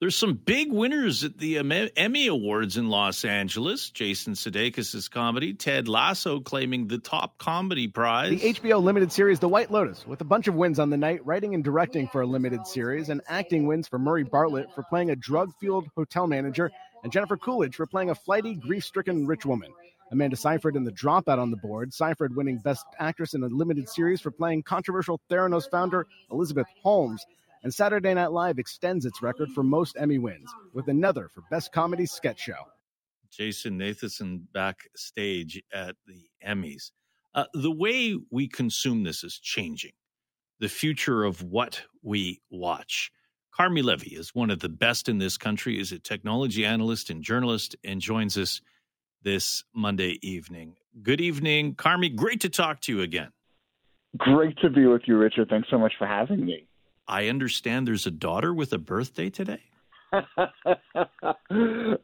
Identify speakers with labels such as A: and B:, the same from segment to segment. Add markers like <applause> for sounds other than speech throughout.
A: There's some big winners at the Emmy Awards in Los Angeles. Jason Sudeikis' comedy, Ted Lasso claiming the top comedy prize.
B: The HBO limited series The White Lotus, with a bunch of wins on the night, writing and directing for a limited series, and acting wins for Murray Bartlett for playing a drug-fueled hotel manager, and Jennifer Coolidge for playing a flighty, grief-stricken rich woman. Amanda Seyfried in The Dropout on the board, Seyfried winning Best Actress in a limited series for playing controversial Theranos founder Elizabeth Holmes and Saturday Night Live extends its record for most Emmy wins with another for Best Comedy Sketch Show.
A: Jason Nathanson backstage at the Emmys. Uh, the way we consume this is changing. The future of what we watch. Carmi Levy is one of the best in this country, is a technology analyst and journalist, and joins us this Monday evening. Good evening, Carmi. Great to talk to you again.
C: Great to be with you, Richard. Thanks so much for having me.
A: I understand there's a daughter with a birthday today. <laughs>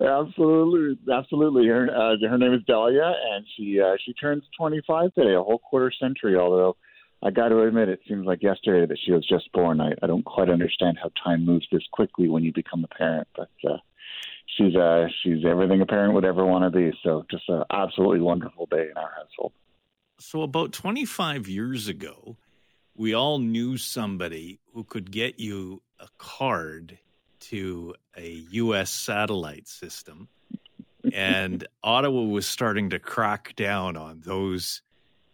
C: absolutely, absolutely. Her uh, her name is Dahlia, and she uh, she turns 25 today, a whole quarter century. Although I got to admit, it seems like yesterday that she was just born. I, I don't quite understand how time moves this quickly when you become a parent, but uh, she's uh, she's everything a parent would ever want to be. So just an absolutely wonderful day in our household.
A: So about 25 years ago, we all knew somebody who could get you a card to a U.S. satellite system. and <laughs> Ottawa was starting to crack down on those,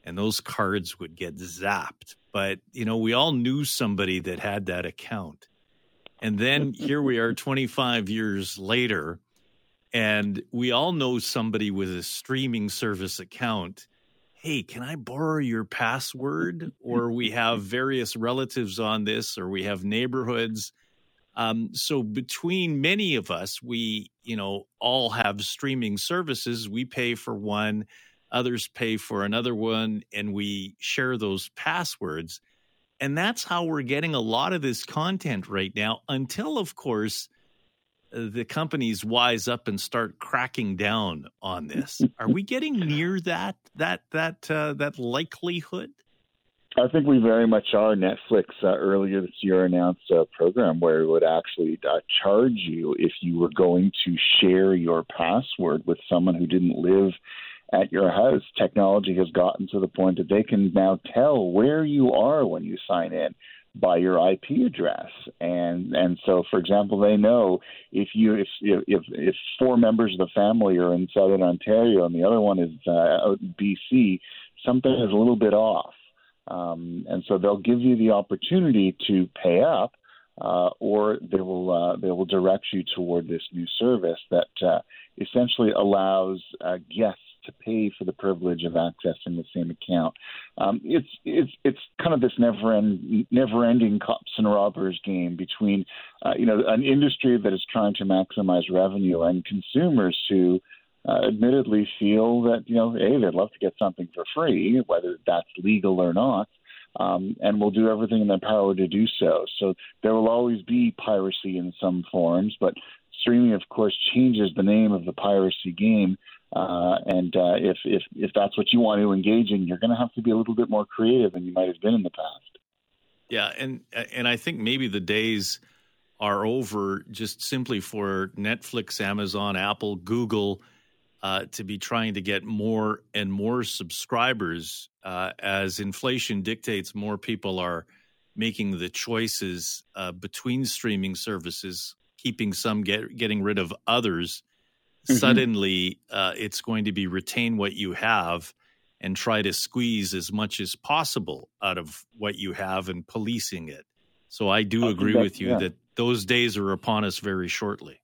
A: and those cards would get zapped. But, you know, we all knew somebody that had that account. And then <laughs> here we are 25 years later, and we all know somebody with a streaming service account hey, can I borrow your password? or we have <laughs> various relatives on this, or we have neighborhoods. Um, so between many of us, we, you know, all have streaming services. We pay for one, others pay for another one, and we share those passwords. And that's how we're getting a lot of this content right now, until, of course, the companies wise up and start cracking down on this. Are we getting <laughs> near that that that uh, that likelihood?
C: I think we very much are. Netflix uh, earlier this year announced a program where it would actually uh, charge you if you were going to share your password with someone who didn't live at your house. Technology has gotten to the point that they can now tell where you are when you sign in by your IP address, and and so, for example, they know if you if if if four members of the family are in Southern Ontario and the other one is uh, out in BC, something is a little bit off, um, and so they'll give you the opportunity to pay up, uh, or they will uh, they will direct you toward this new service that uh, essentially allows uh, guests to pay for the privilege of accessing the same account. Um, it's it's it's kind of this never end never ending cops and robbers game between uh, you know an industry that is trying to maximize revenue and consumers who. Uh, admittedly, feel that you know, hey, they'd love to get something for free, whether that's legal or not, um, and will do everything in their power to do so. So there will always be piracy in some forms, but streaming, of course, changes the name of the piracy game uh, and uh, if, if if that's what you want to engage in, you're going to have to be a little bit more creative than you might have been in the past.
A: Yeah, and and I think maybe the days are over just simply for Netflix, Amazon, Apple, Google uh, to be trying to get more and more subscribers uh, as inflation dictates. More people are making the choices uh, between streaming services, keeping some, get, getting rid of others mm-hmm. suddenly uh, it's going to be retain what you have and try to squeeze as much as possible out of what you have and policing it. So I do agree that, with you yeah. that those days are upon us very shortly.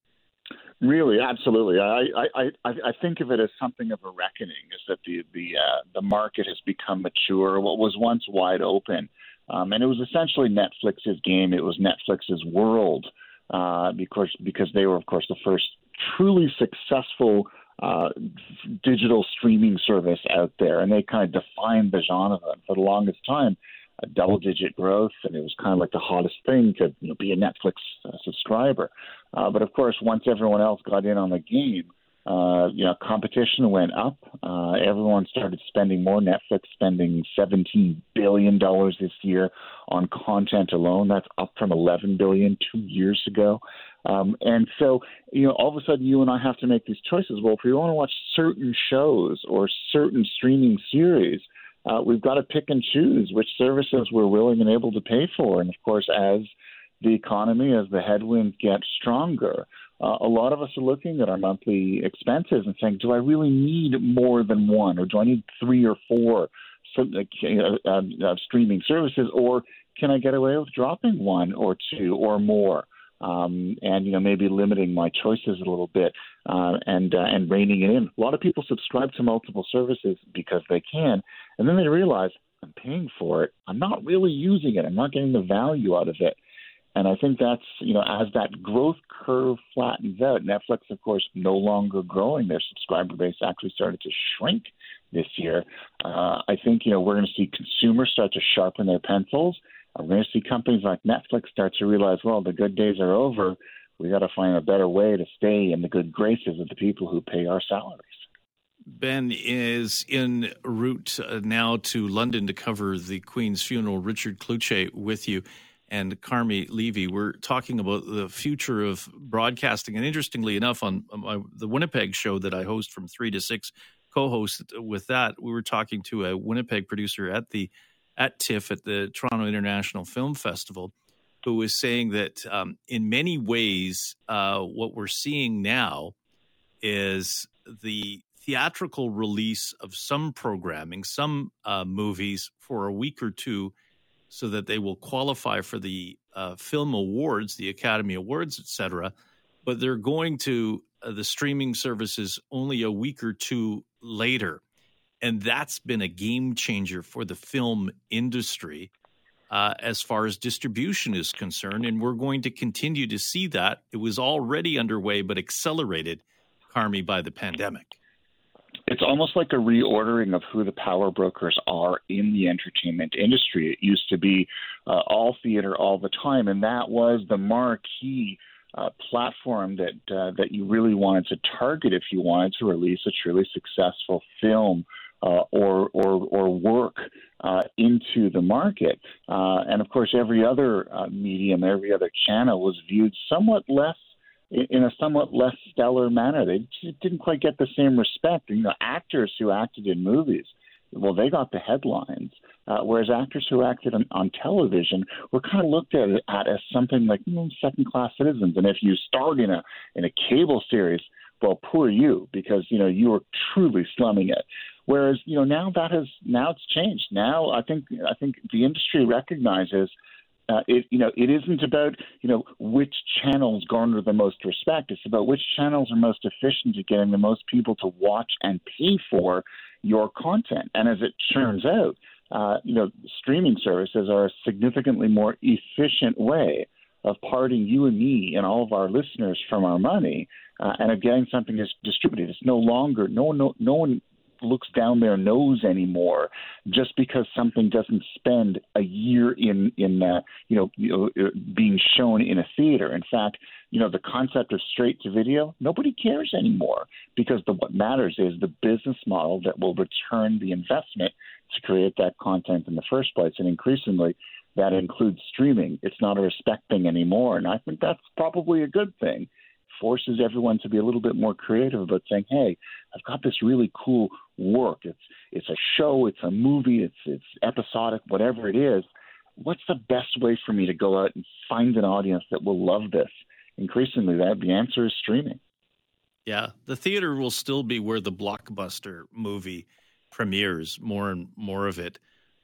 C: Really, absolutely. I, I, I, I think of it as something of a reckoning. Is that the the uh, the market has become mature? What was once wide open, um, and it was essentially Netflix's game. It was Netflix's world uh, because because they were, of course, the first truly successful uh, digital streaming service out there, and they kind of defined the genre for the longest time. A double-digit growth, and it was kind of like the hottest thing to you know, be a Netflix uh, subscriber. Uh, but of course, once everyone else got in on the game, uh, you know, competition went up. Uh, everyone started spending more. Netflix spending $17 billion this year on content alone. That's up from 11 billion two years ago. Um, and so, you know, all of a sudden you and I have to make these choices. Well, if we want to watch certain shows or certain streaming series, uh, we've got to pick and choose which services we're willing and able to pay for. And of course, as the economy, as the headwinds get stronger, uh, a lot of us are looking at our monthly expenses and saying, do I really need more than one, or do I need three or four uh, uh, streaming services, or can I get away with dropping one or two or more? Um, and you know maybe limiting my choices a little bit uh, and uh, and reining it in. A lot of people subscribe to multiple services because they can, and then they realize I'm paying for it. I'm not really using it. I'm not getting the value out of it. And I think that's, you know, as that growth curve flattens out, Netflix, of course, no longer growing. Their subscriber base actually started to shrink this year. Uh, I think, you know, we're going to see consumers start to sharpen their pencils. We're going to see companies like Netflix start to realize, well, the good days are over. We got to find a better way to stay in the good graces of the people who pay our salaries.
A: Ben is en route uh, now to London to cover the Queen's funeral. Richard Cloutier with you and Carmi Levy. We're talking about the future of broadcasting. And interestingly enough, on my, the Winnipeg show that I host from three to six, co-host with that, we were talking to a Winnipeg producer at the at TIFF at the Toronto International Film Festival, who was saying that um, in many ways, uh, what we're seeing now is the theatrical release of some programming, some uh, movies for a week or two so that they will qualify for the uh, film awards, the Academy Awards, etc. But they're going to uh, the streaming services only a week or two later. And that's been a game changer for the film industry uh, as far as distribution is concerned. And we're going to continue to see that. It was already underway, but accelerated, Carmi, by the pandemic
C: it's almost like a reordering of who the power brokers are in the entertainment industry. It used to be uh, all theater all the time, and that was the marquee uh, platform that uh, that you really wanted to target if you wanted to release a truly successful film uh, or or or work uh, into the market. Uh, and of course, every other uh, medium, every other channel was viewed somewhat less in a somewhat less stellar manner. They didn't quite get the same respect. You know, actors who acted in movies, well, they got the headlines, uh, whereas actors who acted on, on television were kind of looked at, at as something like know, second-class citizens. And if you starred in a in a cable series, well, poor you, because you know you were truly slumming it. Whereas you know now that has now it's changed. Now I think I think the industry recognizes uh, it you know it isn't about you know which channels garner the most respect. It's about which channels are most efficient at getting the most people to watch and pay for your content. And as it turns out, uh, you know streaming services are a significantly more efficient way of parting you and me and all of our listeners from our money uh, and of getting something distributed. It's no longer no no no one looks down their nose anymore just because something doesn't spend a year in in uh, you, know, uh, being shown in a theater. In fact, you know the concept of straight to video nobody cares anymore because the, what matters is the business model that will return the investment to create that content in the first place, and increasingly that includes streaming. It's not a respect thing anymore, and I think that's probably a good thing forces everyone to be a little bit more creative about saying, "Hey, I've got this really cool work. It's it's a show, it's a movie, it's it's episodic, whatever it is. What's the best way for me to go out and find an audience that will love this?" Increasingly, that the answer is streaming.
A: Yeah, the theater will still be where the blockbuster movie premieres. More and more of it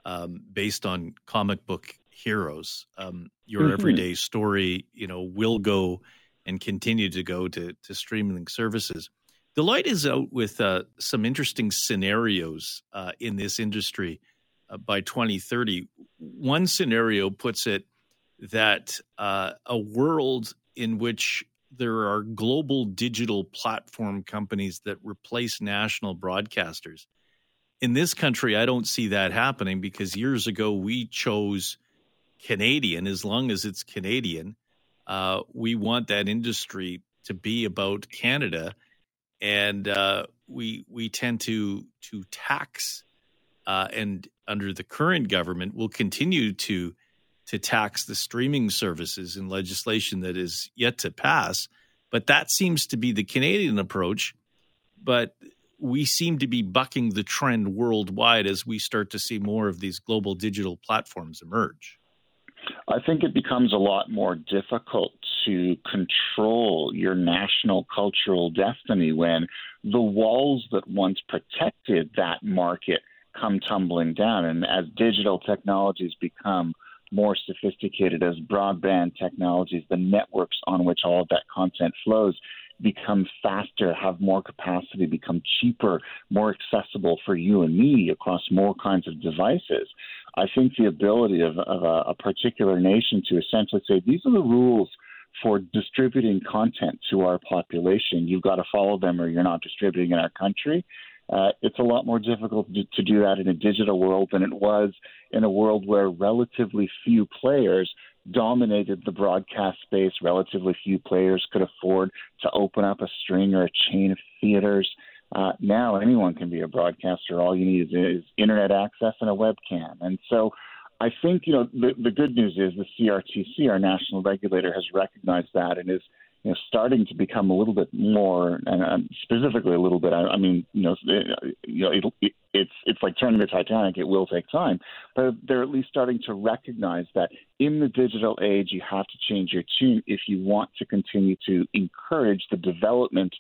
A: um, based on comic book heroes. Um, your mm-hmm. everyday story, you know, will go and continue to go to, to streaming services. Deloitte is out with uh, some interesting scenarios uh, in this industry uh, by 2030. One scenario puts it that uh, a world in which there are global digital platform companies that replace national broadcasters. In this country, I don't see that happening because years ago we chose Canadian as long as it's Canadian uh, we want that industry to be about Canada. and uh, we we tend to to tax, uh, and under the current government, we'll continue to to tax the streaming services in legislation that is yet to pass. But that seems to be the Canadian approach. But we seem to be bucking the trend worldwide as we start to see more of these global digital platforms emerge.
C: I think it becomes a lot more difficult to control your national cultural destiny when the walls that once protected that market come tumbling down. And as digital technologies become more sophisticated, as broadband technologies, the networks on which all of that content flows, become faster, have more capacity, become cheaper, more accessible for you and me across more kinds of devices. I think the ability of, of a, a particular nation to essentially say, these are the rules for distributing content to our population. You've got to follow them or you're not distributing in our country. Uh, it's a lot more difficult to, to do that in a digital world than it was in a world where relatively few players dominated the broadcast space. Relatively few players could afford to open up a string or a chain of theaters. Uh, now anyone can be a broadcaster. All you need is, is internet access and a webcam. And so I think you know the, the good news is the CRTC, our national regulator, has recognized that and is you know, starting to become a little bit more, and specifically a little bit. I, I mean, you know, it, you know, it, it's it's like turning the Titanic. It will take time, but they're at least starting to recognize that in the digital age, you have to change your tune if you want to continue to encourage the development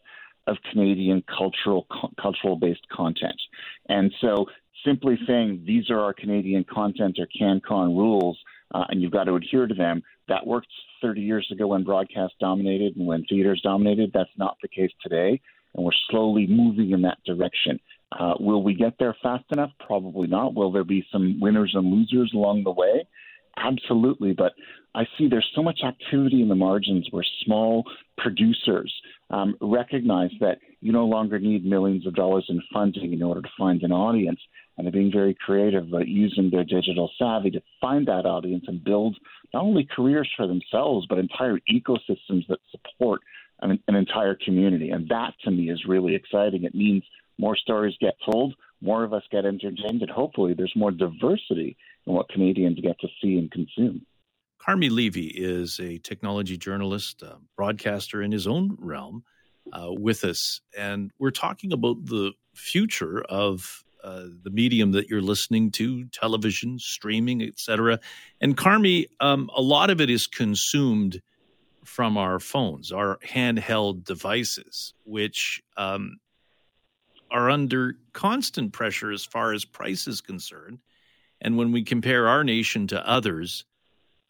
C: of Canadian cultural cultural based content. And so, simply saying these are our Canadian content or CanCon rules uh, and you've got to adhere to them. That worked 30 years ago when broadcast dominated and when theaters dominated. That's not the case today, and we're slowly moving in that direction. Uh, will we get there fast enough? Probably not. Will there be some winners and losers along the way? Absolutely, but I see there's so much activity in the margins where small producers um, recognize that you no longer need millions of dollars in funding in order to find an audience and they're being very creative about using their digital savvy to find that audience and build not only careers for themselves, but entire ecosystems that support an, an entire community. And that to me is really exciting. It means more stories get told, more of us get entertained, and hopefully there's more diversity in what Canadians get to see and consume.
A: Carmi Levy is a technology journalist, broadcaster in his own realm uh, with us. And we're talking about the future of uh, the medium that you're listening to, television, streaming, etc. And Carmi, um, a lot of it is consumed from our phones, our handheld devices, which um, are under constant pressure as far as price is concerned. And when we compare our nation to others,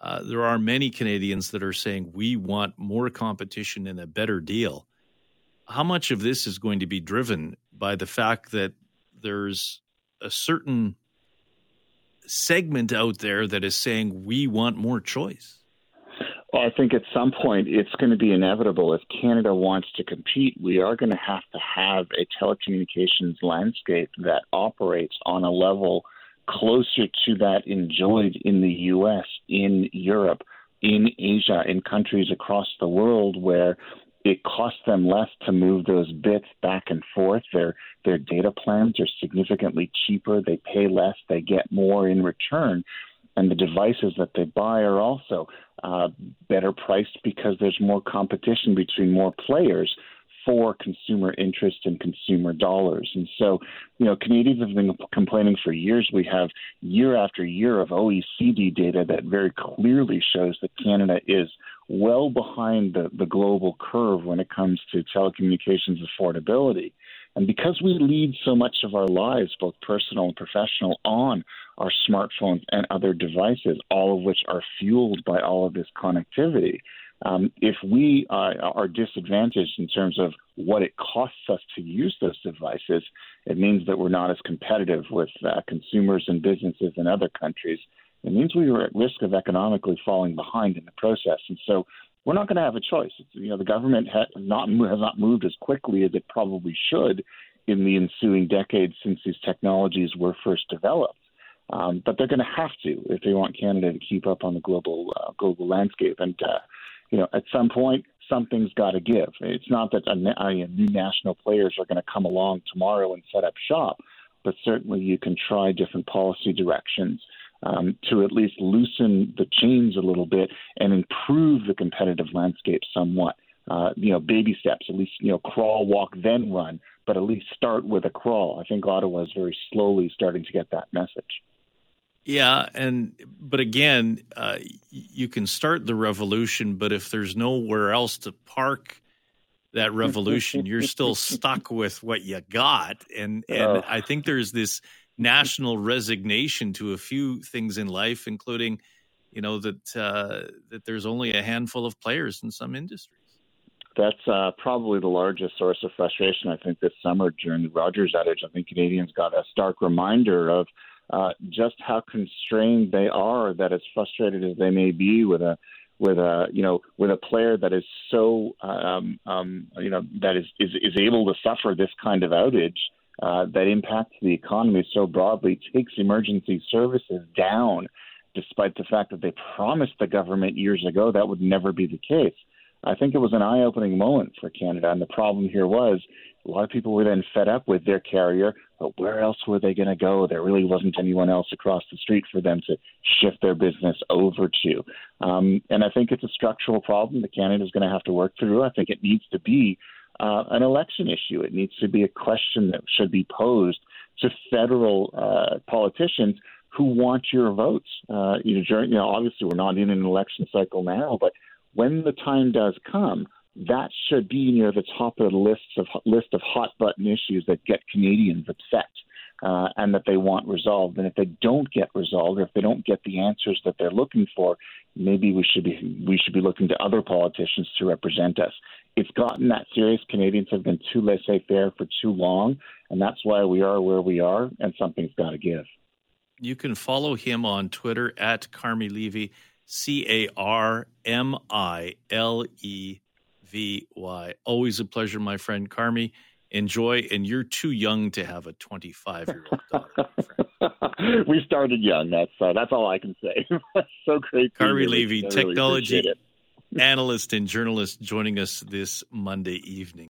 A: uh, there are many Canadians that are saying we want more competition and a better deal. How much of this is going to be driven by the fact that there's a certain segment out there that is saying we want more choice?
C: Well, I think at some point it's going to be inevitable. If Canada wants to compete, we are going to have to have a telecommunications landscape that operates on a level closer to that enjoyed in the U.S., in Europe, in Asia, in countries across the world where it costs them less to move those bits back and forth. Their their data plans are significantly cheaper. They pay less. They get more in return, and the devices that they buy are also uh, better priced because there's more competition between more players for consumer interest and consumer dollars. And so, you know, Canadians have been complaining for years. We have year after year of OECD data that very clearly shows that Canada is well behind the, the global curve when it comes to telecommunications affordability. And because we lead so much of our lives, both personal and professional, on our smartphones and other devices, all of which are fueled by all of this connectivity, um, if we uh, are disadvantaged in terms of what it costs us to use those devices, it means that we're not as competitive with uh, consumers and businesses in other countries it means we are at risk of economically falling behind in the process. And so we're not going to have a choice. It's, you know, the government has not has not moved as quickly as it probably should in the ensuing decades since these technologies were first developed. Um, but they're going to have to if they want Canada to keep up on the global uh, global landscape. And uh, you know, at some point, something's got to give. It's not that a, a, new national players are going to come along tomorrow and set up shop, but certainly you can try different policy directions um, to at least loosen the chains a little bit and improve the competitive landscape somewhat. Uh, you know, baby steps, at least, you know, crawl, walk, then run, but at least start with a crawl. I think Ottawa is very slowly starting to get that message.
A: Yeah, and but again, uh, you can start the revolution, but if there's nowhere else to park that revolution, <laughs> you're still stuck with what you got. And and oh. I think there's this national resignation to a few things in life, including, you know, that uh, that there's only a handful of players in some industries.
C: That's uh, probably the largest source of frustration. I think this summer during the Rogers outage, I think Canadians got a stark reminder of uh, just how constrained they are. That as frustrated as they may be with a with a you know with a player that is so um, um, you know that is, is is able to suffer this kind of outage uh, that impacts the economy so broadly, takes emergency services down, despite the fact that they promised the government years ago that would never be the case. I think it was an eye opening moment for Canada. And the problem here was a lot of people were then fed up with their carrier, but where else were they going to go? There really wasn't anyone else across the street for them to shift their business over to. Um, and I think it's a structural problem that Canada is going to have to work through. I think it needs to be uh, an election issue. It needs to be a question that should be posed to federal uh, politicians who want your votes. Uh, you know, during, you know, obviously we're not in an election cycle now, but when the time does come, that should be near the top of the lists of list of hot button issues that get Canadians upset uh, and that they want resolved. And if they don't get resolved, or if they don't get the answers that they're looking for, maybe we should be we should be looking to other politicians to represent us. It's gotten that serious. Canadians have been too laissez-faire for too long, and that's why we are where we are. And something's got to give.
A: You can follow him on Twitter at Carmi Levy. C A R M I L E V Y. Always a pleasure, my friend Carmi. Enjoy, and you're too young to have a 25 year old <laughs> daughter.
C: we started young. That's uh, that's all I can say. <laughs> so great.
A: Carmi Levy, technology <laughs> analyst and journalist, joining us this Monday evening.